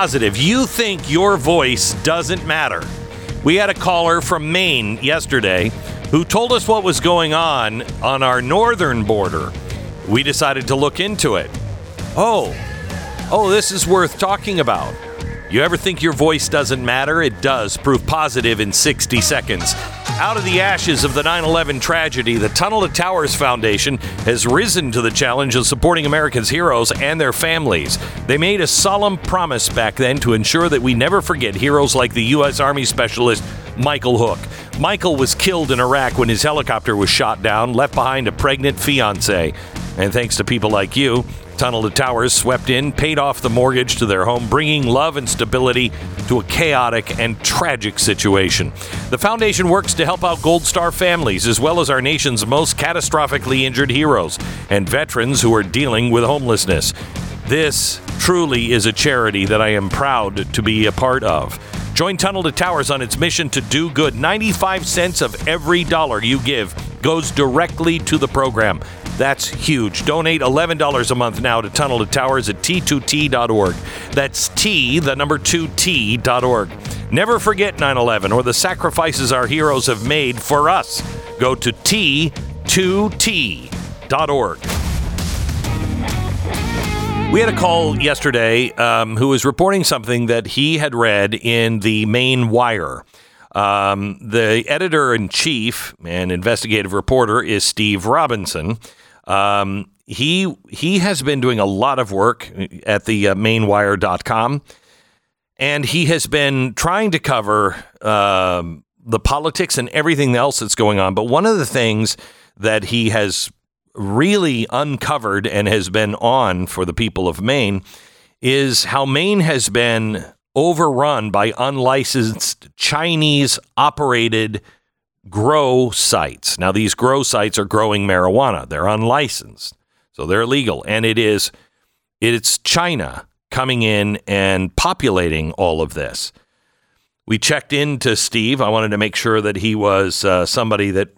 positive. You think your voice doesn't matter. We had a caller from Maine yesterday who told us what was going on on our northern border. We decided to look into it. Oh, oh, this is worth talking about. You ever think your voice doesn't matter? It does. Proof positive in 60 seconds. Out of the ashes of the 9 11 tragedy, the Tunnel to Towers Foundation has risen to the challenge of supporting America's heroes and their families. They made a solemn promise back then to ensure that we never forget heroes like the U.S. Army Specialist Michael Hook. Michael was killed in Iraq when his helicopter was shot down, left behind a pregnant fiance. And thanks to people like you, Tunnel to Towers swept in, paid off the mortgage to their home, bringing love and stability to a chaotic and tragic situation. The foundation works to help out Gold Star families as well as our nation's most catastrophically injured heroes and veterans who are dealing with homelessness. This truly is a charity that I am proud to be a part of. Join Tunnel to Towers on its mission to do good. 95 cents of every dollar you give goes directly to the program. That's huge. Donate $11 a month now to Tunnel to Towers at t2t.org. That's T, the number 2t.org. Never forget 9 11 or the sacrifices our heroes have made for us. Go to t2t.org. We had a call yesterday um, who was reporting something that he had read in the Maine Wire. Um, the editor in chief and investigative reporter is Steve Robinson. Um, he he has been doing a lot of work at the uh, mainewire.com and he has been trying to cover um, the politics and everything else that's going on. But one of the things that he has really uncovered and has been on for the people of Maine is how Maine has been overrun by unlicensed Chinese operated grow sites. Now, these grow sites are growing marijuana, they're unlicensed, so they're illegal. And it is it's China coming in and populating all of this. We checked into Steve. I wanted to make sure that he was uh, somebody that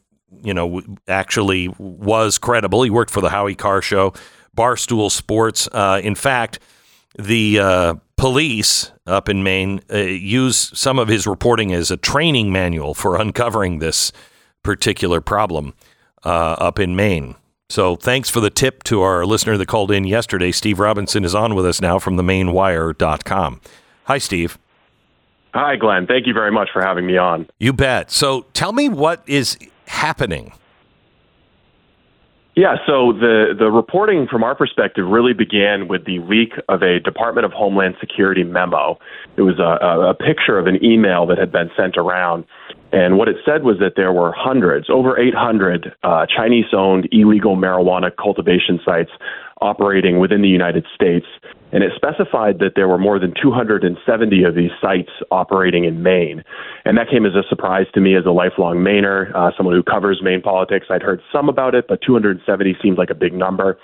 you know, actually was credible. He worked for the Howie Carr Show, Barstool Sports. Uh, in fact, the uh, police up in Maine uh, use some of his reporting as a training manual for uncovering this particular problem uh, up in Maine. So thanks for the tip to our listener that called in yesterday. Steve Robinson is on with us now from the mainewire.com. Hi, Steve. Hi, Glenn. Thank you very much for having me on. You bet. So tell me what is happening? Yeah, so the, the reporting from our perspective really began with the leak of a Department of Homeland Security memo. It was a, a picture of an email that had been sent around. And what it said was that there were hundreds, over 800 uh, Chinese owned illegal marijuana cultivation sites operating within the United States. And it specified that there were more than 270 of these sites operating in Maine. And that came as a surprise to me as a lifelong Mainer, uh, someone who covers Maine politics. I'd heard some about it, but 270 seemed like a big number.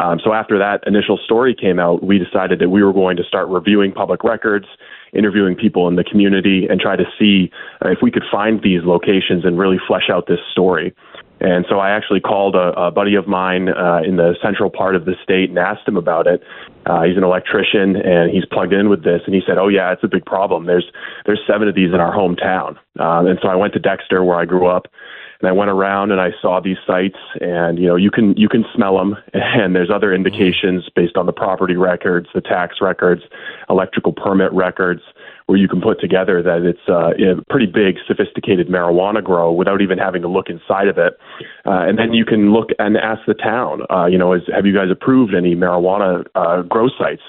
Um, so after that initial story came out, we decided that we were going to start reviewing public records, interviewing people in the community, and try to see uh, if we could find these locations and really flesh out this story. And so I actually called a, a buddy of mine uh, in the central part of the state and asked him about it. Uh, he's an electrician and he's plugged in with this, and he said, "Oh yeah, it's a big problem. There's there's seven of these in our hometown." Um, and so I went to Dexter, where I grew up, and I went around and I saw these sites, and you know you can you can smell them, and there's other indications based on the property records, the tax records, electrical permit records where you can put together that it's uh, a pretty big, sophisticated marijuana grow without even having to look inside of it. Uh, and then you can look and ask the town, uh, you know, is, have you guys approved any marijuana uh, grow sites?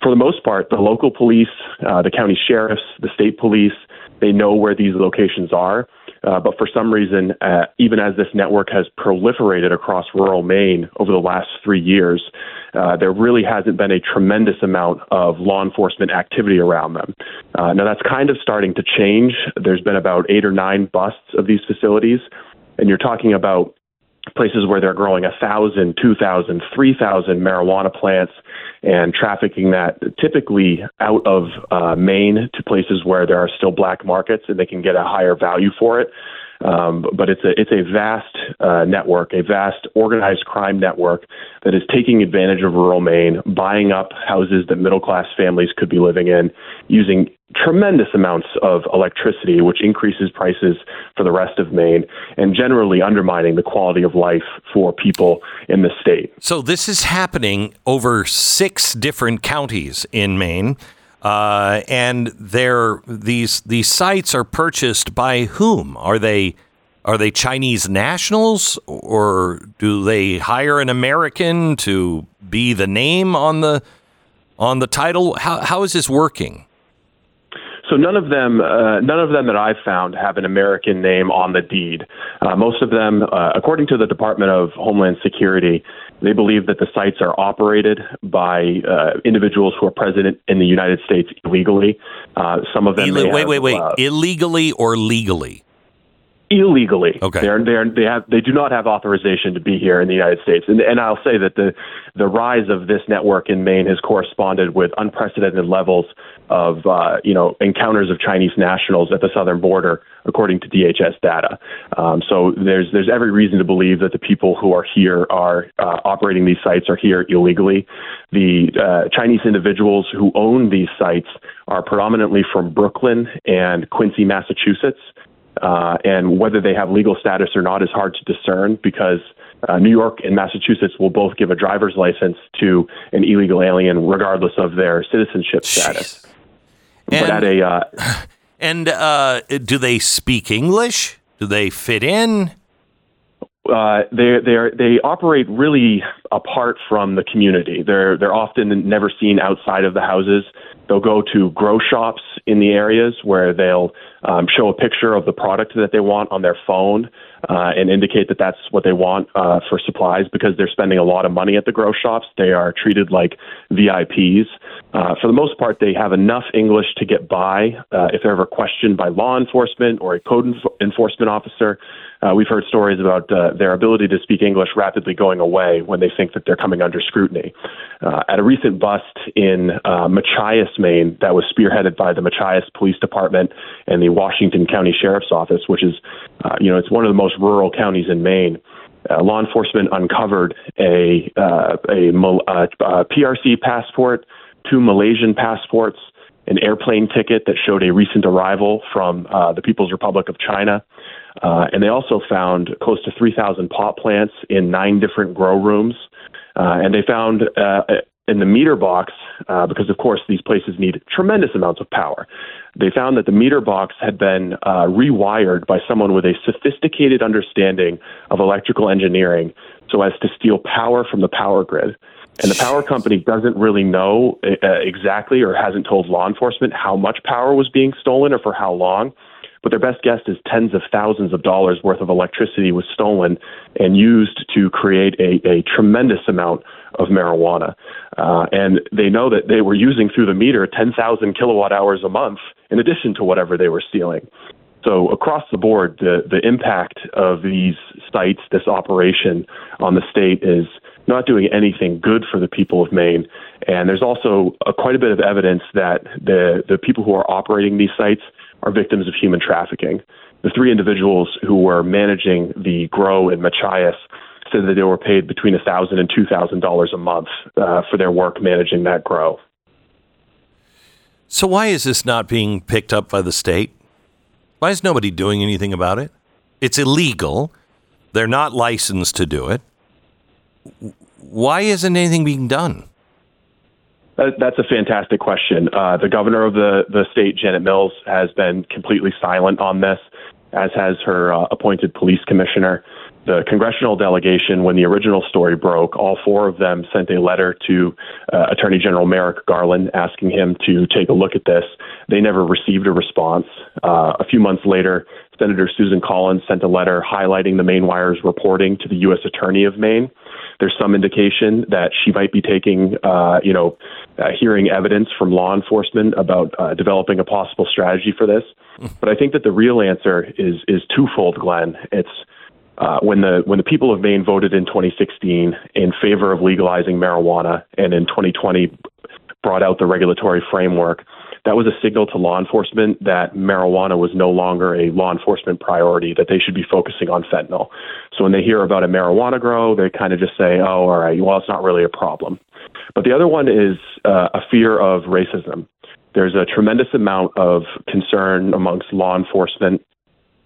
For the most part, the local police, uh, the county sheriffs, the state police, they know where these locations are. Uh, but for some reason, uh, even as this network has proliferated across rural Maine over the last three years, uh, there really hasn't been a tremendous amount of law enforcement activity around them. Uh, now, that's kind of starting to change. There's been about eight or nine busts of these facilities, and you're talking about places where they're growing a thousand, two thousand, three thousand marijuana plants and trafficking that typically out of uh, Maine to places where there are still black markets and they can get a higher value for it. Um, but it's a it's a vast uh, network, a vast organized crime network that is taking advantage of rural Maine, buying up houses that middle class families could be living in, using tremendous amounts of electricity, which increases prices for the rest of Maine, and generally undermining the quality of life for people in the state. So this is happening over six different counties in Maine. Uh, and these these sites are purchased by whom? Are they are they Chinese nationals or do they hire an American to be the name on the on the title? How how is this working? So none of them, uh, none of them that I've found have an American name on the deed. Uh, most of them, uh, according to the Department of Homeland Security, they believe that the sites are operated by uh, individuals who are present in the United States illegally. Uh, some of them. Ill- wait, have, wait, wait. uh, Illegally or legally? Illegally. Okay. They're, they're, they have they do not have authorization to be here in the United States. And, and I'll say that the the rise of this network in Maine has corresponded with unprecedented levels of uh, you know encounters of Chinese nationals at the southern border, according to DHS data. Um, so there's there's every reason to believe that the people who are here are uh, operating these sites are here illegally. The uh, Chinese individuals who own these sites are predominantly from Brooklyn and Quincy, Massachusetts. Uh, and whether they have legal status or not is hard to discern because uh, New York and Massachusetts will both give a driver's license to an illegal alien regardless of their citizenship status. And- but at a uh, And uh, do they speak English? Do they fit in? Uh, they they are they operate really apart from the community. They're they're often never seen outside of the houses. They'll go to grow shops in the areas where they'll um, show a picture of the product that they want on their phone uh, and indicate that that's what they want uh, for supplies because they're spending a lot of money at the grow shops. They are treated like VIPs. Uh, for the most part, they have enough English to get by. Uh, if they're ever questioned by law enforcement or a code enf- enforcement officer, uh, we've heard stories about uh, their ability to speak English rapidly going away when they think that they're coming under scrutiny. Uh, at a recent bust in uh, Machias, Maine, that was spearheaded by the Machias Police Department and the Washington County Sheriff's Office, which is, uh, you know, it's one of the most rural counties in Maine. Uh, law enforcement uncovered a uh, a uh, uh, PRC passport, two Malaysian passports, an airplane ticket that showed a recent arrival from uh, the People's Republic of China. Uh, and they also found close to 3,000 pot plants in nine different grow rooms. And they found in the meter box, uh, because of course these places need tremendous amounts of power, they found that the meter box had been uh, rewired by someone with a sophisticated understanding of electrical engineering so as to steal power from the power grid. And the power company doesn't really know uh, exactly or hasn't told law enforcement how much power was being stolen or for how long. But their best guess is tens of thousands of dollars worth of electricity was stolen and used to create a, a tremendous amount of marijuana. Uh, and they know that they were using through the meter 10,000 kilowatt hours a month in addition to whatever they were stealing. So across the board, the, the impact of these sites, this operation on the state is not doing anything good for the people of Maine. And there's also a, quite a bit of evidence that the, the people who are operating these sites are victims of human trafficking. The three individuals who were managing the grow in Machias said that they were paid between $1,000 and $2,000 a month uh, for their work managing that grow. So why is this not being picked up by the state? Why is nobody doing anything about it? It's illegal. They're not licensed to do it. Why isn't anything being done? That, that's a fantastic question. Uh, the governor of the, the state, Janet Mills, has been completely silent on this, as has her uh, appointed police commissioner. The congressional delegation, when the original story broke, all four of them sent a letter to uh, Attorney General Merrick Garland asking him to take a look at this. They never received a response. Uh, a few months later, Senator Susan Collins sent a letter highlighting the Maine Wire's reporting to the U.S. Attorney of Maine. There's some indication that she might be taking, uh, you know, uh, hearing evidence from law enforcement about uh, developing a possible strategy for this. But I think that the real answer is is twofold, Glenn. It's uh, when the when the people of Maine voted in 2016 in favor of legalizing marijuana, and in 2020 brought out the regulatory framework, that was a signal to law enforcement that marijuana was no longer a law enforcement priority, that they should be focusing on fentanyl. So when they hear about a marijuana grow, they kind of just say, "Oh, all right, well, it's not really a problem." But the other one is uh, a fear of racism. There's a tremendous amount of concern amongst law enforcement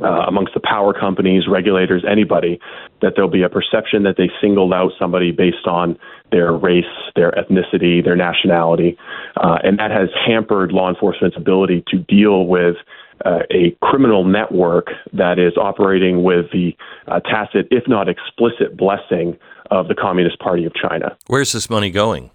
uh, amongst the power companies, regulators, anybody, that there'll be a perception that they singled out somebody based on their race, their ethnicity, their nationality, uh, and that has hampered law enforcement's ability to deal with uh, a criminal network that is operating with the uh, tacit, if not explicit, blessing of the Communist Party of China. Where's this money going?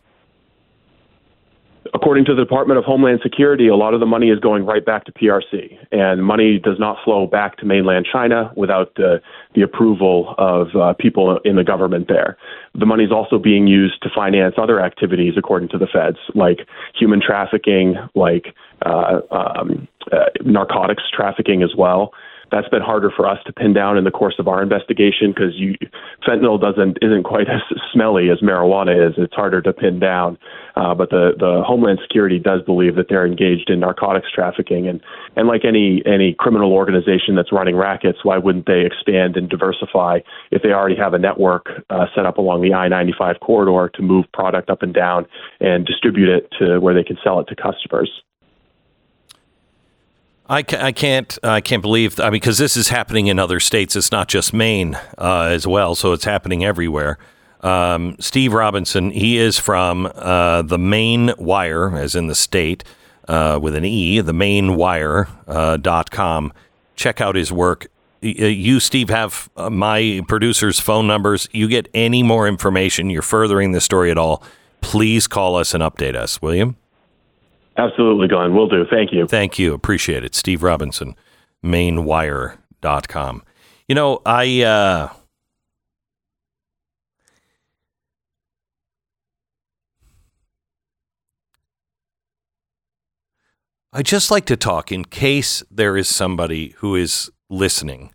According to the Department of Homeland Security, a lot of the money is going right back to PRC, and money does not flow back to mainland China without the, the approval of uh, people in the government there. The money is also being used to finance other activities, according to the feds, like human trafficking, like uh, um, uh, narcotics trafficking as well that's been harder for us to pin down in the course of our investigation because fentanyl doesn't isn't quite as smelly as marijuana is. It's harder to pin down, uh, but the the Homeland Security does believe that they're engaged in narcotics trafficking, and and like any any criminal organization that's running rackets, why wouldn't they expand and diversify if they already have a network uh, set up along the I-95 corridor to move product up and down and distribute it to where they can sell it to customers. I, ca- I can't I can't believe I mean because this is happening in other states. It's not just Maine uh, as well, so it's happening everywhere. Um, Steve Robinson, he is from uh, the Maine Wire, as in the state uh, with an E, the mainewire.com. Uh, Check out his work. Uh, you, Steve, have uh, my producer's phone numbers. You get any more information, you're furthering the story at all, please call us and update us, William. Absolutely, Glenn. Will do. Thank you. Thank you. Appreciate it. Steve Robinson, mainewire.com. You know, I. Uh, I just like to talk in case there is somebody who is listening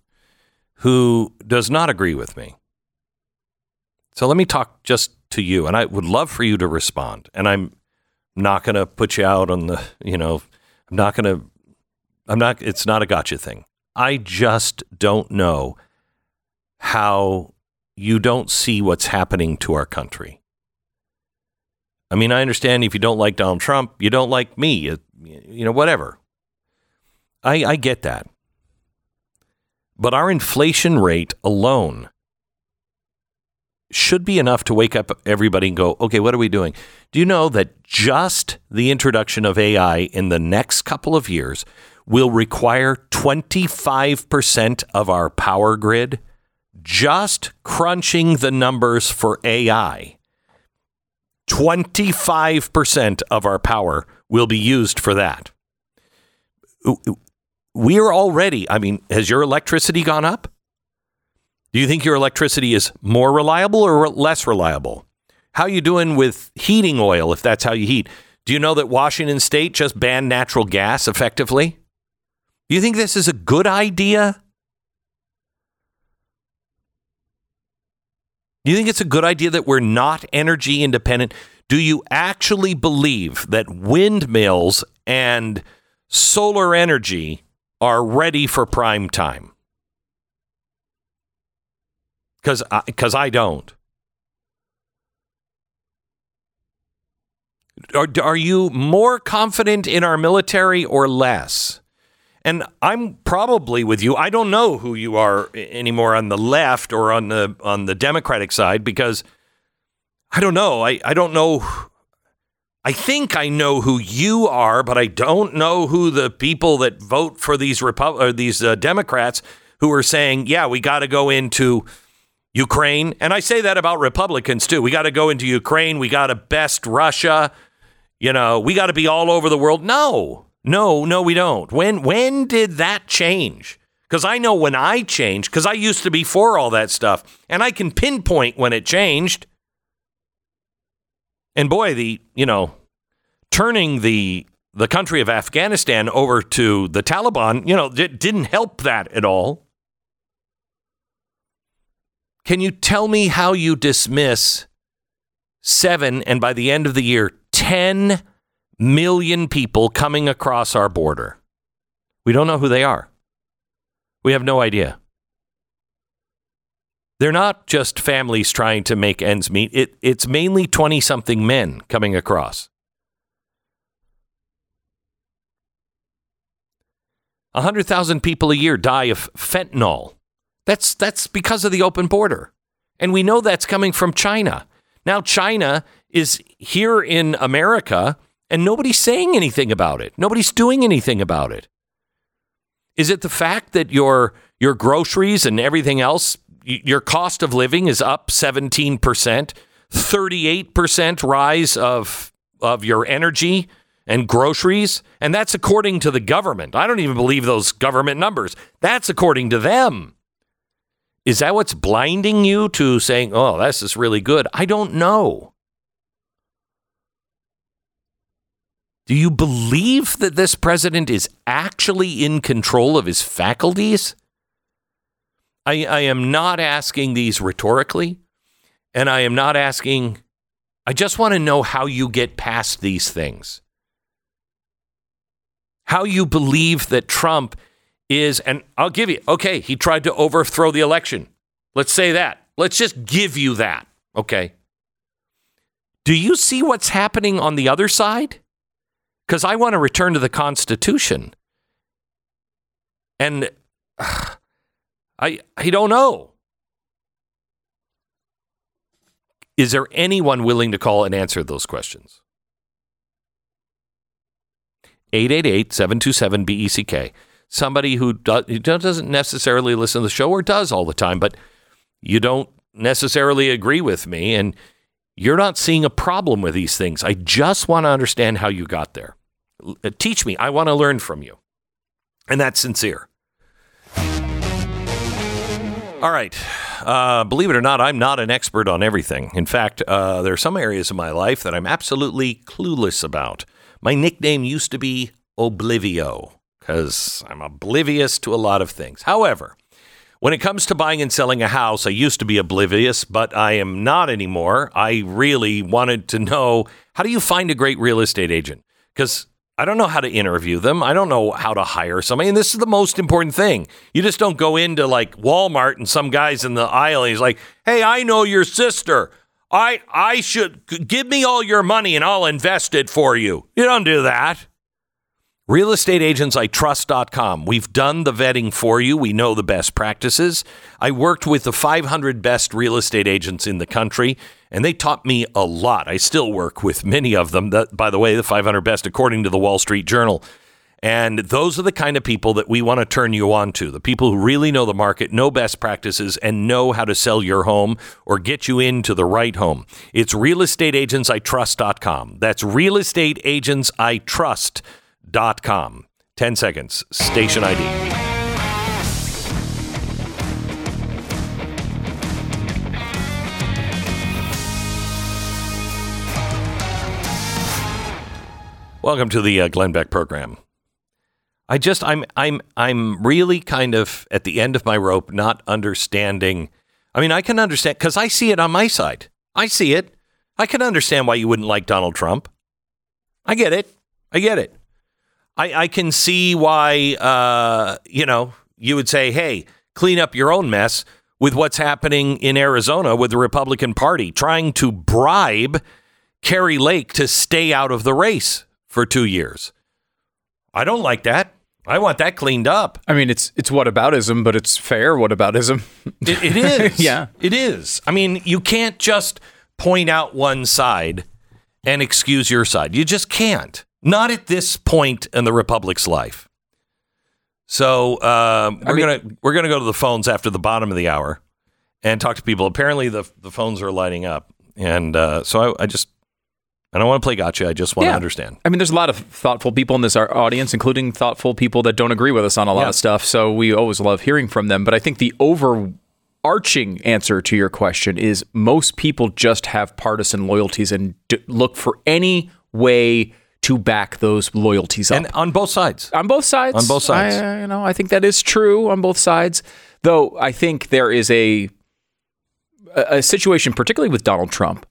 who does not agree with me. So let me talk just to you, and I would love for you to respond. And I'm not going to put you out on the, you know, I'm not going to, I'm not, it's not a gotcha thing. I just don't know how you don't see what's happening to our country. I mean, I understand if you don't like Donald Trump, you don't like me, you, know, whatever. I, I get that. But our inflation rate alone should be enough to wake up everybody and go, okay, what are we doing? Do you know that just the introduction of AI in the next couple of years will require 25% of our power grid? Just crunching the numbers for AI, 25% of our power will be used for that. We are already, I mean, has your electricity gone up? Do you think your electricity is more reliable or less reliable? How are you doing with heating oil if that's how you heat? Do you know that Washington state just banned natural gas effectively? Do you think this is a good idea? Do you think it's a good idea that we're not energy independent? Do you actually believe that windmills and solar energy are ready for prime time? Because I, I don't. Are, are you more confident in our military or less? And I'm probably with you. I don't know who you are anymore on the left or on the on the Democratic side because I don't know. I, I don't know. I think I know who you are, but I don't know who the people that vote for these Repu- or these uh, Democrats who are saying, "Yeah, we got to go into Ukraine. And I say that about Republicans too. We got to go into Ukraine. We got to best Russia. You know, we got to be all over the world. No, no, no, we don't. When when did that change? Because I know when I changed, because I used to be for all that stuff, and I can pinpoint when it changed. And boy, the you know, turning the the country of Afghanistan over to the Taliban, you know, it didn't help that at all. Can you tell me how you dismiss seven and by the end of the year, 10 million people coming across our border? We don't know who they are. We have no idea. They're not just families trying to make ends meet. It, it's mainly 20 something men coming across. 100,000 people a year die of fentanyl. That's, that's because of the open border. And we know that's coming from China. Now, China is here in America and nobody's saying anything about it. Nobody's doing anything about it. Is it the fact that your, your groceries and everything else, your cost of living is up 17%, 38% rise of, of your energy? and groceries. And that's according to the government. I don't even believe those government numbers. That's according to them. Is that what's blinding you to saying, oh, this is really good? I don't know. Do you believe that this president is actually in control of his faculties? I, I am not asking these rhetorically, and I am not asking, I just want to know how you get past these things how you believe that Trump is, and I'll give you, okay, he tried to overthrow the election. Let's say that. Let's just give you that. Okay. Do you see what's happening on the other side? Because I want to return to the Constitution. And uh, I, I don't know. Is there anyone willing to call and answer those questions? 888 727 BECK. Somebody who, do, who doesn't necessarily listen to the show or does all the time, but you don't necessarily agree with me and you're not seeing a problem with these things. I just want to understand how you got there. Uh, teach me. I want to learn from you. And that's sincere. All right. Uh, believe it or not, I'm not an expert on everything. In fact, uh, there are some areas of my life that I'm absolutely clueless about. My nickname used to be Oblivio because I'm oblivious to a lot of things. However, when it comes to buying and selling a house, I used to be oblivious, but I am not anymore. I really wanted to know how do you find a great real estate agent? Because I don't know how to interview them. I don't know how to hire somebody. And this is the most important thing. You just don't go into like Walmart and some guy's in the aisle and he's like, hey, I know your sister. I I should give me all your money and I'll invest it for you. You don't do that. RealestateAgentsITrust.com. We've done the vetting for you. We know the best practices. I worked with the 500 best real estate agents in the country, and they taught me a lot. I still work with many of them. That, by the way, the 500 best according to the Wall Street Journal. And those are the kind of people that we want to turn you on to the people who really know the market, know best practices, and know how to sell your home or get you into the right home. It's realestateagentsitrust.com. That's realestateagentsitrust.com. 10 seconds. Station ID. Welcome to the uh, Glenn Beck program. I just I'm I'm I'm really kind of at the end of my rope, not understanding. I mean, I can understand because I see it on my side. I see it. I can understand why you wouldn't like Donald Trump. I get it. I get it. I, I can see why uh, you know you would say, "Hey, clean up your own mess." With what's happening in Arizona with the Republican Party trying to bribe Kari Lake to stay out of the race for two years. I don't like that. I want that cleaned up. I mean, it's it's whataboutism, but it's fair whataboutism. it, it is. yeah, it is. I mean, you can't just point out one side and excuse your side. You just can't. Not at this point in the republic's life. So uh, we're I mean, gonna we're gonna go to the phones after the bottom of the hour and talk to people. Apparently, the the phones are lighting up, and uh, so I, I just I don't want to play gotcha. I just want yeah. to understand. I mean, there's a lot of thoughtful people in this audience, including thoughtful people that don't agree with us on a lot yeah. of stuff. So we always love hearing from them. But I think the overarching answer to your question is most people just have partisan loyalties and d- look for any way to back those loyalties up. And on both sides. On both sides. On both sides. I, you know, I think that is true on both sides. Though I think there is a a, situation, particularly with Donald Trump,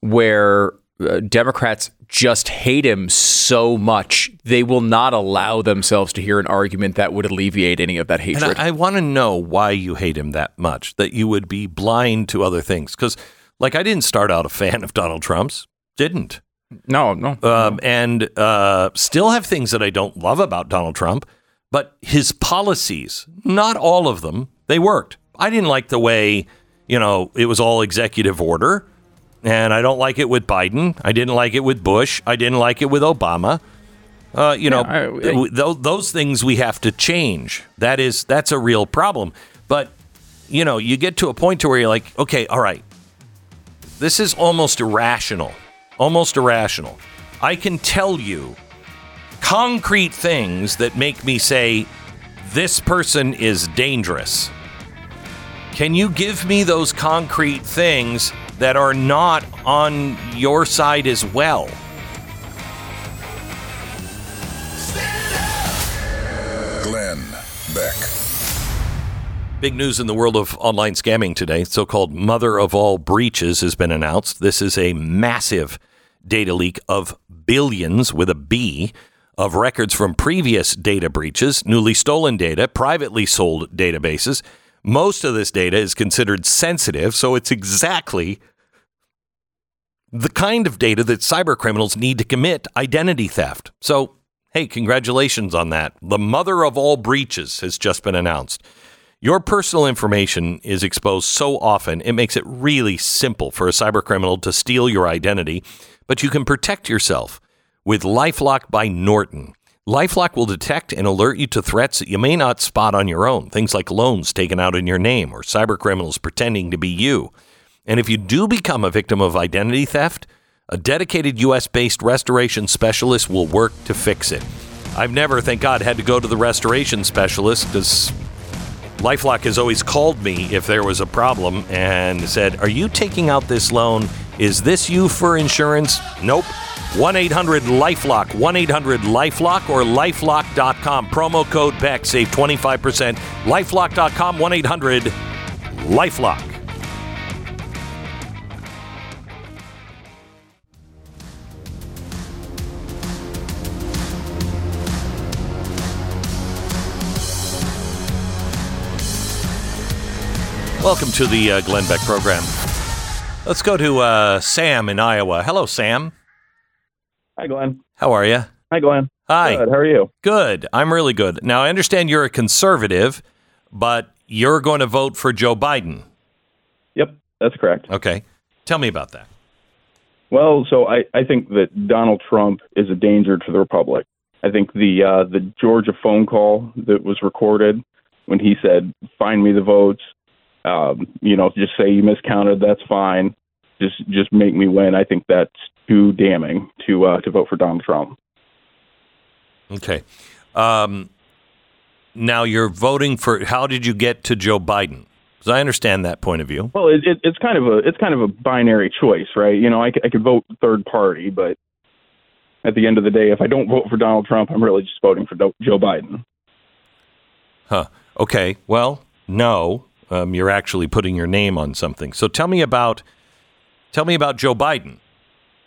where uh, Democrats just hate him so much they will not allow themselves to hear an argument that would alleviate any of that hatred. And I, I want to know why you hate him that much, that you would be blind to other things. Because, like, I didn't start out a fan of Donald Trump's, didn't. No, no. Um, and uh, still have things that I don't love about Donald Trump, but his policies, not all of them, they worked. I didn't like the way, you know, it was all executive order, and I don't like it with Biden. I didn't like it with Bush. I didn't like it with Obama. Uh, you know, I- I- th- th- those things we have to change. That is that's a real problem. But you know, you get to a point to where you're like, okay, all right, this is almost irrational. Almost irrational. I can tell you concrete things that make me say, this person is dangerous. Can you give me those concrete things that are not on your side as well? Glenn Beck. Big news in the world of online scamming today. So called mother of all breaches has been announced. This is a massive data leak of billions with a B of records from previous data breaches, newly stolen data, privately sold databases. Most of this data is considered sensitive, so it's exactly the kind of data that cyber criminals need to commit identity theft. So, hey, congratulations on that. The mother of all breaches has just been announced. Your personal information is exposed so often, it makes it really simple for a cyber criminal to steal your identity, but you can protect yourself with Lifelock by Norton. Lifelock will detect and alert you to threats that you may not spot on your own, things like loans taken out in your name or cyber criminals pretending to be you. And if you do become a victim of identity theft, a dedicated US based restoration specialist will work to fix it. I've never, thank God, had to go to the restoration specialist because Lifelock has always called me if there was a problem and said, Are you taking out this loan? Is this you for insurance? Nope. 1 800 Lifelock, 1 800 Lifelock or lifelock.com. Promo code BECK, save 25%. Lifelock.com, 1 800 Lifelock. Welcome to the uh, Glenn Beck program. Let's go to uh, Sam in Iowa. Hello, Sam. Hi, Glenn. How are you? Hi, Glenn. Hi. Good. How are you? Good. I'm really good. Now, I understand you're a conservative, but you're going to vote for Joe Biden. Yep, that's correct. Okay. Tell me about that. Well, so I, I think that Donald Trump is a danger to the republic. I think the uh, the Georgia phone call that was recorded when he said, "Find me the votes," um, you know, just say you miscounted. That's fine. Just just make me win. I think that's too damning to uh, to vote for Donald Trump. Okay. Um, now, you're voting for, how did you get to Joe Biden? Because I understand that point of view. Well, it, it, it's kind of a it's kind of a binary choice, right? You know, I, I could vote third party, but at the end of the day, if I don't vote for Donald Trump, I'm really just voting for Do- Joe Biden. Huh. Okay. Well, no, um, you're actually putting your name on something. So tell me about tell me about Joe Biden.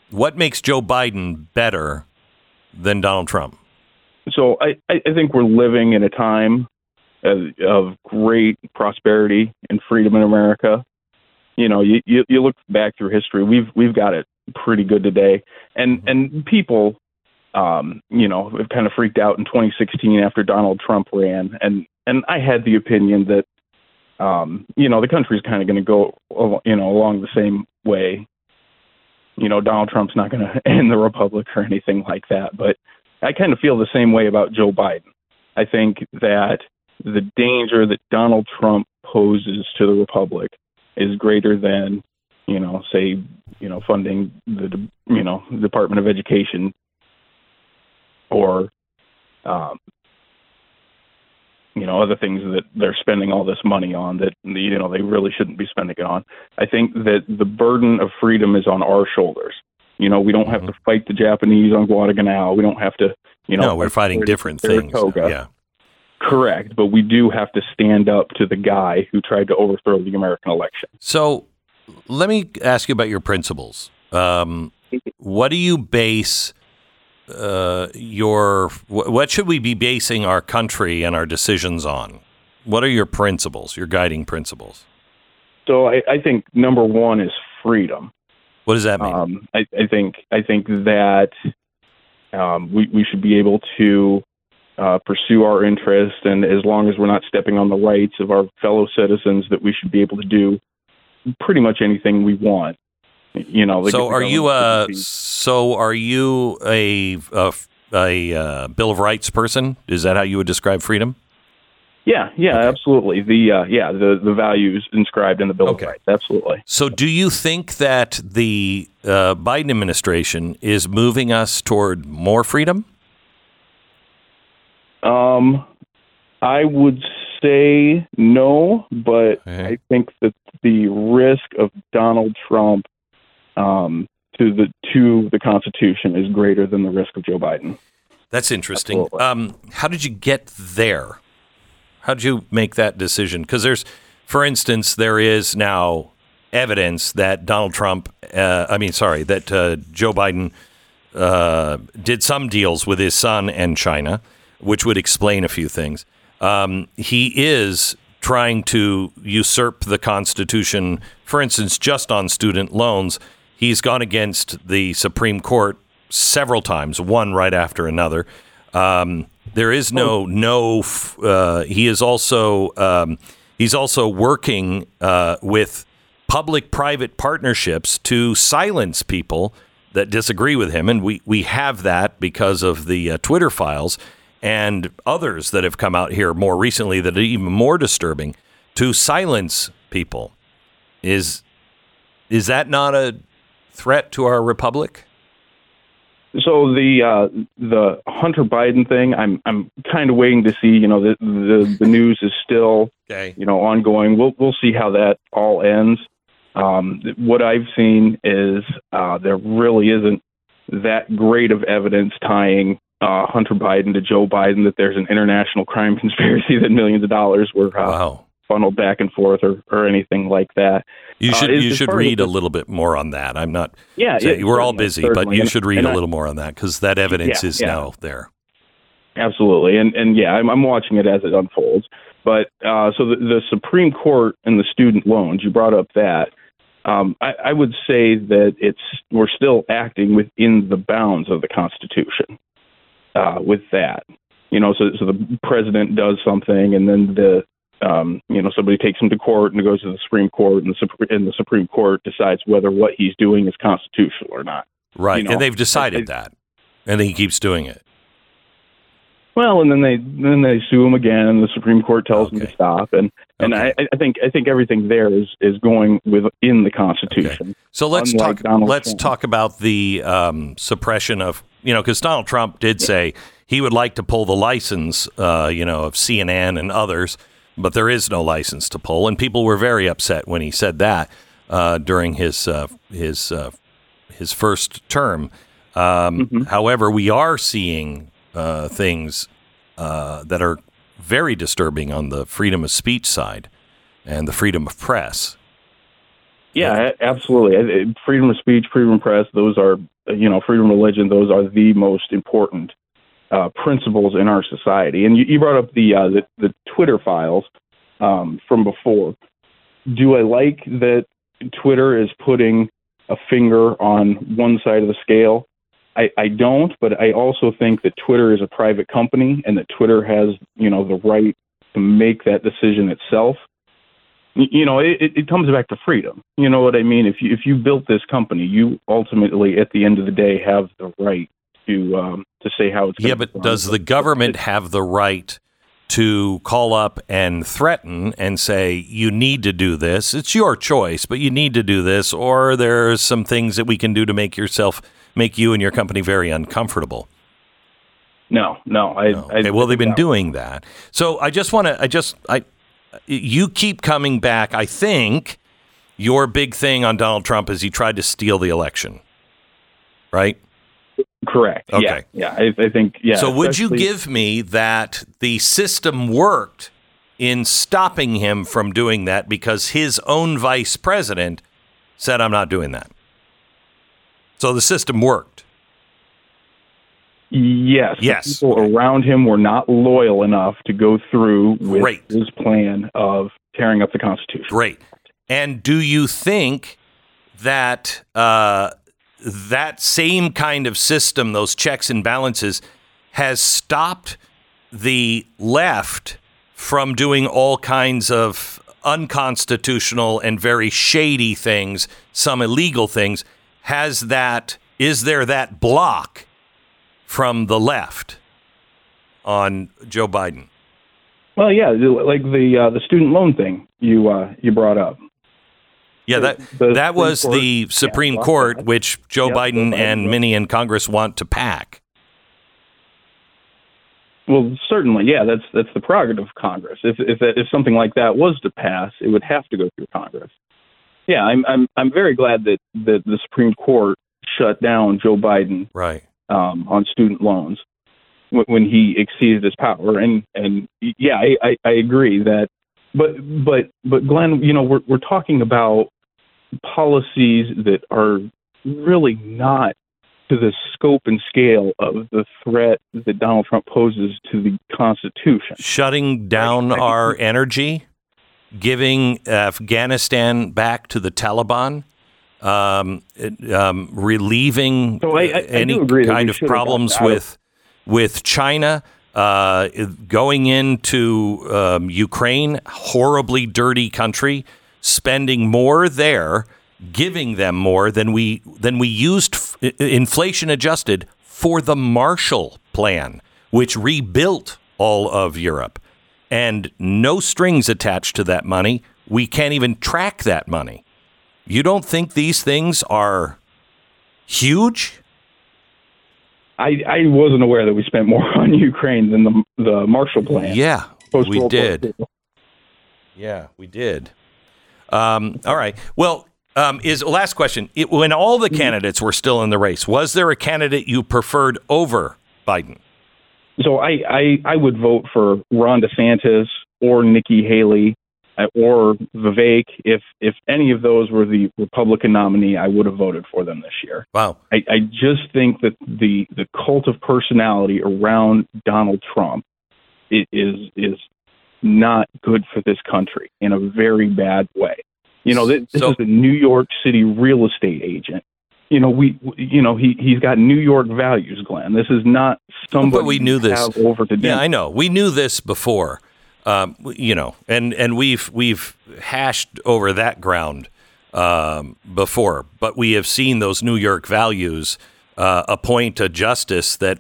What makes Joe Biden better than Donald Trump? So I, I think we're living in a time of, of great prosperity and freedom in America. You know, you, you you look back through history, we've we've got it pretty good today, and and people, um, you know, have kind of freaked out in 2016 after Donald Trump ran, and and I had the opinion that, um, you know, the country's kind of going to go, you know, along the same way. You know, Donald Trump's not going to end the republic or anything like that, but I kind of feel the same way about Joe Biden. I think that the danger that Donald Trump poses to the republic is greater than, you know, say, you know, funding the, you know, Department of Education or, um, you know, other things that they're spending all this money on that, you know, they really shouldn't be spending it on. I think that the burden of freedom is on our shoulders. You know, we don't have to fight the Japanese on Guadalcanal. We don't have to, you know, no, we're fighting fight different things. Yeah. Correct, but we do have to stand up to the guy who tried to overthrow the American election. So let me ask you about your principles. Um, what do you base uh, your wh- what should we be basing our country and our decisions on? What are your principles, your guiding principles? So I, I think number one is freedom. What does that mean? Um, I, I think I think that um, we we should be able to uh, pursue our interests, and as long as we're not stepping on the rights of our fellow citizens, that we should be able to do pretty much anything we want. You know. so are you a so are you a a, a uh, Bill of Rights person? Is that how you would describe freedom? Yeah, yeah, absolutely. The uh, yeah, the the values inscribed in the Bill Okay. of Rights, absolutely. So, do you think that the uh, Biden administration is moving us toward more freedom? Um, I would say no, but Okay. I think that the risk of Donald Trump um, to the to the Constitution is greater than the risk of Joe Biden. That's interesting. Um, how did you get there? How did you make that decision? Because there's, for instance, there is now evidence that Donald Trump, uh, I mean, sorry, that uh, Joe Biden uh, did some deals with his son and China, which would explain a few things. Um, he is trying to usurp the Constitution, for instance, just on student loans. He's gone against the Supreme Court several times, one right after another. Um, there is no no. Uh, he is also um, he's also working uh, with public-private partnerships to silence people that disagree with him, and we we have that because of the uh, Twitter files and others that have come out here more recently that are even more disturbing to silence people. Is is that not a threat to our republic? So the uh, the Hunter Biden thing, I'm I'm kind of waiting to see. You know, the, the the news is still Okay. you know ongoing. We'll we'll see how that all ends. Um, what I've seen is uh, there really isn't that great of evidence tying uh, Hunter Biden to Joe Biden that there's an international crime conspiracy that millions of dollars were uh, Wow. Funneled back and forth or, or anything like that. You Uh, should as- you should read a little bit more on that. I'm not. Yeah, say- yeah, we're all busy, but you should read and a I- little more on that because that evidence Yeah, is yeah. now there. Absolutely, and and yeah, I'm, I'm watching it as it unfolds. But uh, so the, the Supreme Court and the student loans, you brought up that. Um, I, I would say that it's we're still acting within the bounds of the Constitution. Uh, with that, you know, so so the president does something, and then the um, you know somebody takes him to court and it goes to the Supreme Court, and the Supreme and the Supreme Court decides whether what he's doing is constitutional or not. Right, You know, and they've decided I- that, and he keeps doing it. Well, and then they then they sue him again, and the Supreme Court tells Okay. to stop. And and Okay. I, I think I think everything there is is going within the Constitution. So let's talk. Donald let's Trump. talk about the um, suppression of you know because Donald Trump did say he would like to pull the license, uh, you know, of CNN and others, but there is no license to pull, and people were very upset when he said that uh, during his uh, his uh, his first term. Um, Mm-hmm. However, we are seeing uh, things uh, that are very disturbing on the freedom of speech side and the freedom of press. Yeah, absolutely. I- Freedom of speech, freedom of press, those are you know freedom of religion. Those are the most important uh, principles in our society. And you, you brought up the, uh, the the Twitter files um, from before. Do I like that Twitter is putting a finger on one side of the scale? I, I don't, but I also think that Twitter is a private company and that Twitter has, you know, the right to make that decision itself. You know, it, it comes back to freedom. You know what I mean? If you if you built this company, you ultimately, at the end of the day, have the right to um, to say how it's. Yeah, but run. does the government have the right to call up and threaten and say, you need to do this? It's your choice, but you need to do this, or there's some things that we can do to make yourself, make you and your company very uncomfortable. No, no. I, No. I Okay, well, they've been no. doing that. So I just want to, I just, I, you keep coming back. I think your big thing on Donald Trump is he tried to steal the election, right? Correct. Okay. Yeah, yeah. I, I think. Yeah. so would you give me that the system worked in stopping him from doing that because his own vice president said, I'm not doing that. So the system worked. Yes. Yes. People around him were not loyal enough to go through with Great. his plan of tearing up the Constitution. Great. And do you think that uh, that same kind of system, those checks and balances, has stopped the left from doing all kinds of unconstitutional and very shady things, some illegal things? Has that, is there that block from the left on Joe Biden? Well, yeah, like the uh, the student loan thing you uh, you brought up. Yeah, that the that was Court- the Supreme yeah, Court, well, which Joe yeah, Biden and many in Congress want to pack. Well, certainly, yeah, that's that's the prerogative of Congress. If if that, if something like that was to pass, it would have to go through Congress. Yeah, I'm I'm I'm very glad that that the Supreme Court shut down Joe Biden Right. um, on student loans when, when he exceeded his power. And and yeah, I, I, I agree that. But but but Glenn, you know, we're we're talking about policies that are really not to the scope and scale of the threat that Donald Trump poses to the Constitution. Shutting down our energy, giving Afghanistan back to the Taliban, um, um, relieving So I- I- I any that kind of should have gotten problems with with China. Uh, going into um, Ukraine, horribly dirty country, spending more there, giving them more than we than we used, f- inflation adjusted, for the Marshall Plan, which rebuilt all of Europe, and no strings attached to that money. We can't even track that money. You don't think these things are huge? I, I wasn't aware that we spent more on Ukraine than the the Marshall Plan. Yeah, we did. Yeah, we did. Um, all right. Well, um, is last question. It, when all the candidates were still in the race, was there a candidate you preferred over Biden? So I, I I would vote for Ron DeSantis or Nikki Haley or Vivek. If if any of those were the Republican nominee, I would have voted for them this year. Wow. I, I just think that the the cult of personality around Donald Trump is is not good for this country in a very bad way. You know, this, this So- is a New York City real estate agent. You know, we, you know, he he's got New York values, Glenn. This is not somebody But we knew this. over to Yeah. I know. We knew this before. Um, you know, and and we've we've hashed over that ground um, before, but we have seen those New York values uh, appoint a justice that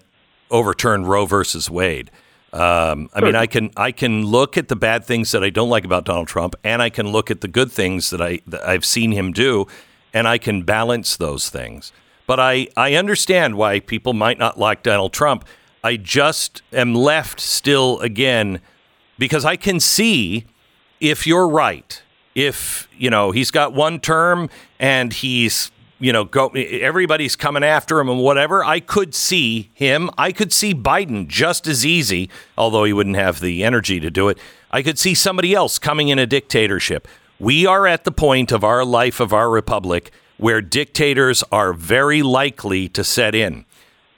overturned Roe versus Wade. Um, I mean, I can I can look at the bad things that I don't like about Donald Trump, and I can look at the good things that I that I've seen him do, and I can balance those things. But I I understand why people might not like Donald Trump. I just am left still again because I can see if you're right. If you know he's got one term and he's you know go everybody's coming after him and whatever. I could see him. I could see Biden just as easy, although he wouldn't have the energy to do it. I could see somebody else coming in a dictatorship. We are at the point of our life of our republic where dictators are very likely to set in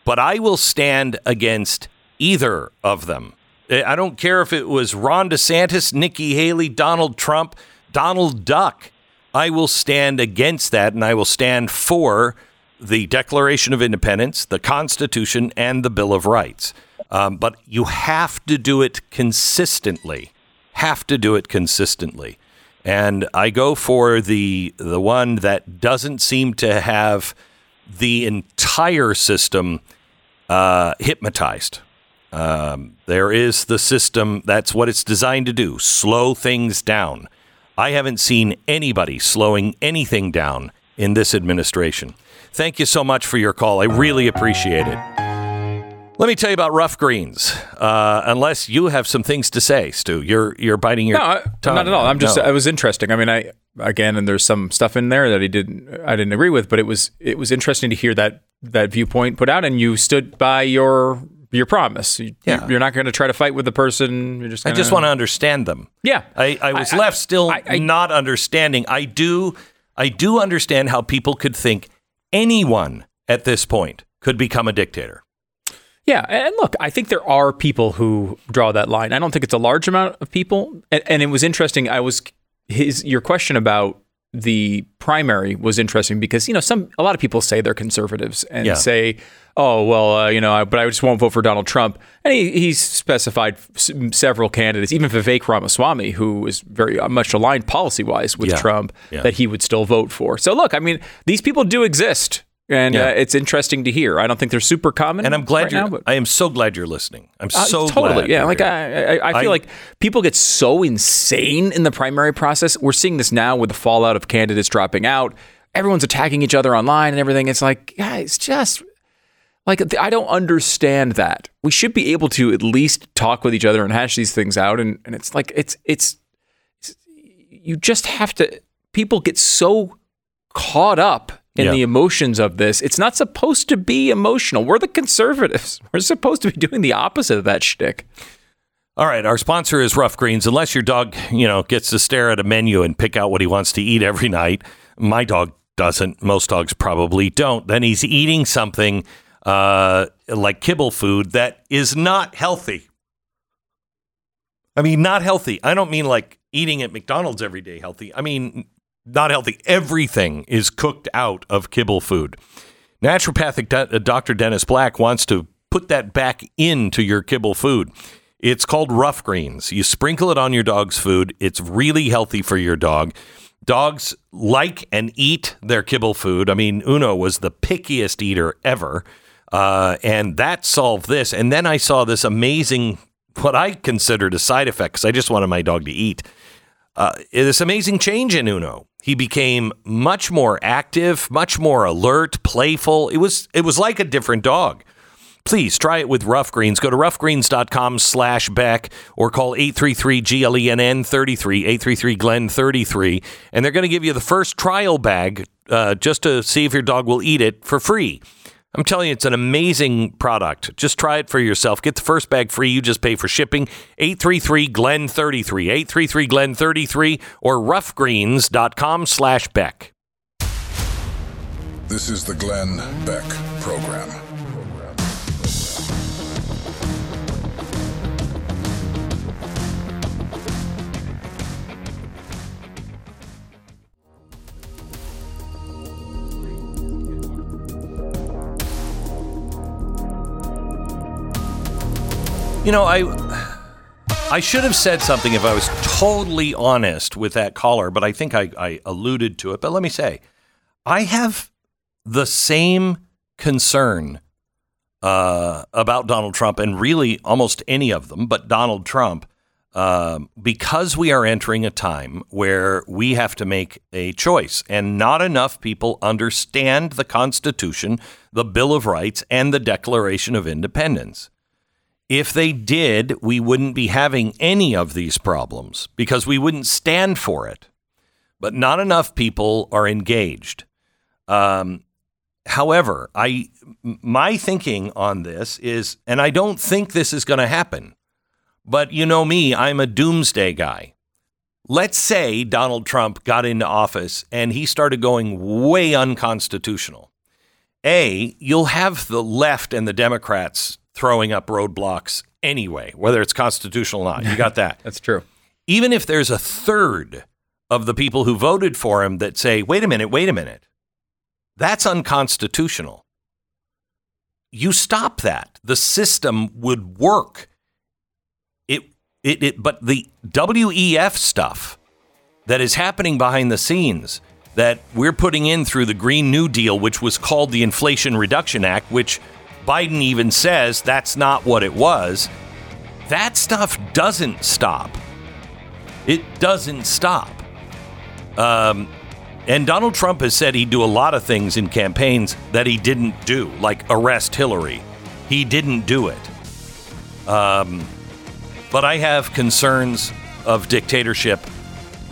but I will stand against either of them. I don't care if it was Ron DeSantis, Nikki Haley, Donald Trump, Donald Duck. I will stand against that and I will stand for the Declaration of Independence, the Constitution, and the Bill of Rights. Um, but you have to do it consistently. Have to do it consistently. And I go for the the one that doesn't seem to have the entire system uh, hypnotized. Um, there is the system. That's what it's designed to do: slow things down. I haven't seen anybody slowing anything down in this administration. Thank you so much for your call. I really appreciate it. Let me tell you about rough greens. Uh, unless you have some things to say, Stu, you're you're biting your No, I- tongue. not at all. I'm just. No. It was interesting. I mean, I again, and there's some stuff in there that he didn't. I didn't agree with, but it was it was interesting to hear that that viewpoint put out, and you stood by your your promise. You, Yeah. you're not going to try to fight with the person. You're just. I Gonna, just want to understand them. Yeah. I, I was I- left still I- I- not understanding. I do I do understand how people could think anyone at this point could become a dictator. Yeah, and look, I think there are people who draw that line. I don't think it's a large amount of people. And, and it was interesting. I was his your question about the primary was interesting because you know some a lot of people say they're conservatives and Yeah. say, oh well, uh, you know, I, but I just won't vote for Donald Trump. And he, he's specified s- several candidates, even Vivek Ramaswamy, who is very uh, much aligned policy wise with Yeah. Trump, Yeah. that he would still vote for. So look, I mean, these people do exist. And Yeah. uh, it's interesting to hear. I don't think they're super common, And I'm glad right you're. now, but- I am so glad you're listening. I'm uh, so totally, yeah. Like. I, I, I feel I- like people get so insane in the primary process. We're seeing this now with the fallout of candidates dropping out. Everyone's attacking each other online and everything. It's like, guys, just like I don't understand that. We should be able to at least talk with each other and hash these things out. And and it's like it's it's, it's you just have to. People get so caught up in Yeah. the emotions of this. It's not supposed to be emotional. We're the conservatives. We're supposed to be doing the opposite of that shtick. All right, our sponsor is Rough Greens. Unless your dog, you know, gets to stare at a menu and pick out what he wants to eat every night, my dog doesn't. Most dogs probably don't. Then he's eating something uh, like kibble food that is not healthy. I mean, not healthy. I don't mean like eating at McDonald's every day healthy. I mean, not healthy. Everything is cooked out of kibble food. Naturopathic de- uh, Dr. Dennis Black wants to put that back into your kibble food. It's called rough greens. You sprinkle it on your dog's food. It's really healthy for your dog. Dogs like and eat their kibble food. I mean, Uno was the pickiest eater ever. Uh, and that solved this. And then I saw this amazing, what I considered a side effect because I just wanted my dog to eat uh, this amazing change in Uno. He became much more active, much more alert, playful. It was it was like a different dog. Please try it with Rough Greens. Go to roughgreens.com slash Beck or call 833-GLENN 33, 833-GLEN 33, and they're going to give you the first trial bag uh, just to see if your dog will eat it for free. I'm telling you, it's an amazing product. Just try it for yourself. Get the first bag free. You just pay for shipping. 833 Glen 33, 833 Glen 33, or roughgreens.com slash Beck. This is the Glenn Beck You know, I I should have said something if I was totally honest with that caller, but I think I, I alluded to it. But let me say, I have the same concern uh, about Donald Trump and really almost any of them, but Donald Trump, um, because we are entering a time where we have to make a choice, and not enough people understand the Constitution, the Bill of Rights, and the Declaration of Independence. If they did, we wouldn't be having any of these problems because we wouldn't stand for it. But not enough people are engaged. Um, however, I my thinking on this is, and I don't think this is going to happen. But you know me, I'm a doomsday guy. Let's say Donald Trump got into office and he started going way unconstitutional. A, you'll have the left and the Democrats throwing up roadblocks anyway, whether it's constitutional or not. You got that. That's true. Even if there's a third of the people who voted for him that say, wait a minute, wait a minute, that's unconstitutional. You stop that. The system would work. It, it, it, but the WEF stuff that is happening behind the scenes that we're putting in through the Green New Deal, which was called the Inflation Reduction Act, which Biden even says that's not what it was. That stuff doesn't stop. It doesn't stop. Um, and Donald Trump has said he'd do a lot of things in campaigns that he didn't do, like arrest Hillary. He didn't do it. Um, but I have concerns of dictatorship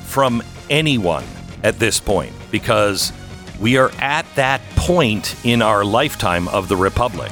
from anyone at this point because we are at that point in our lifetime of the republic.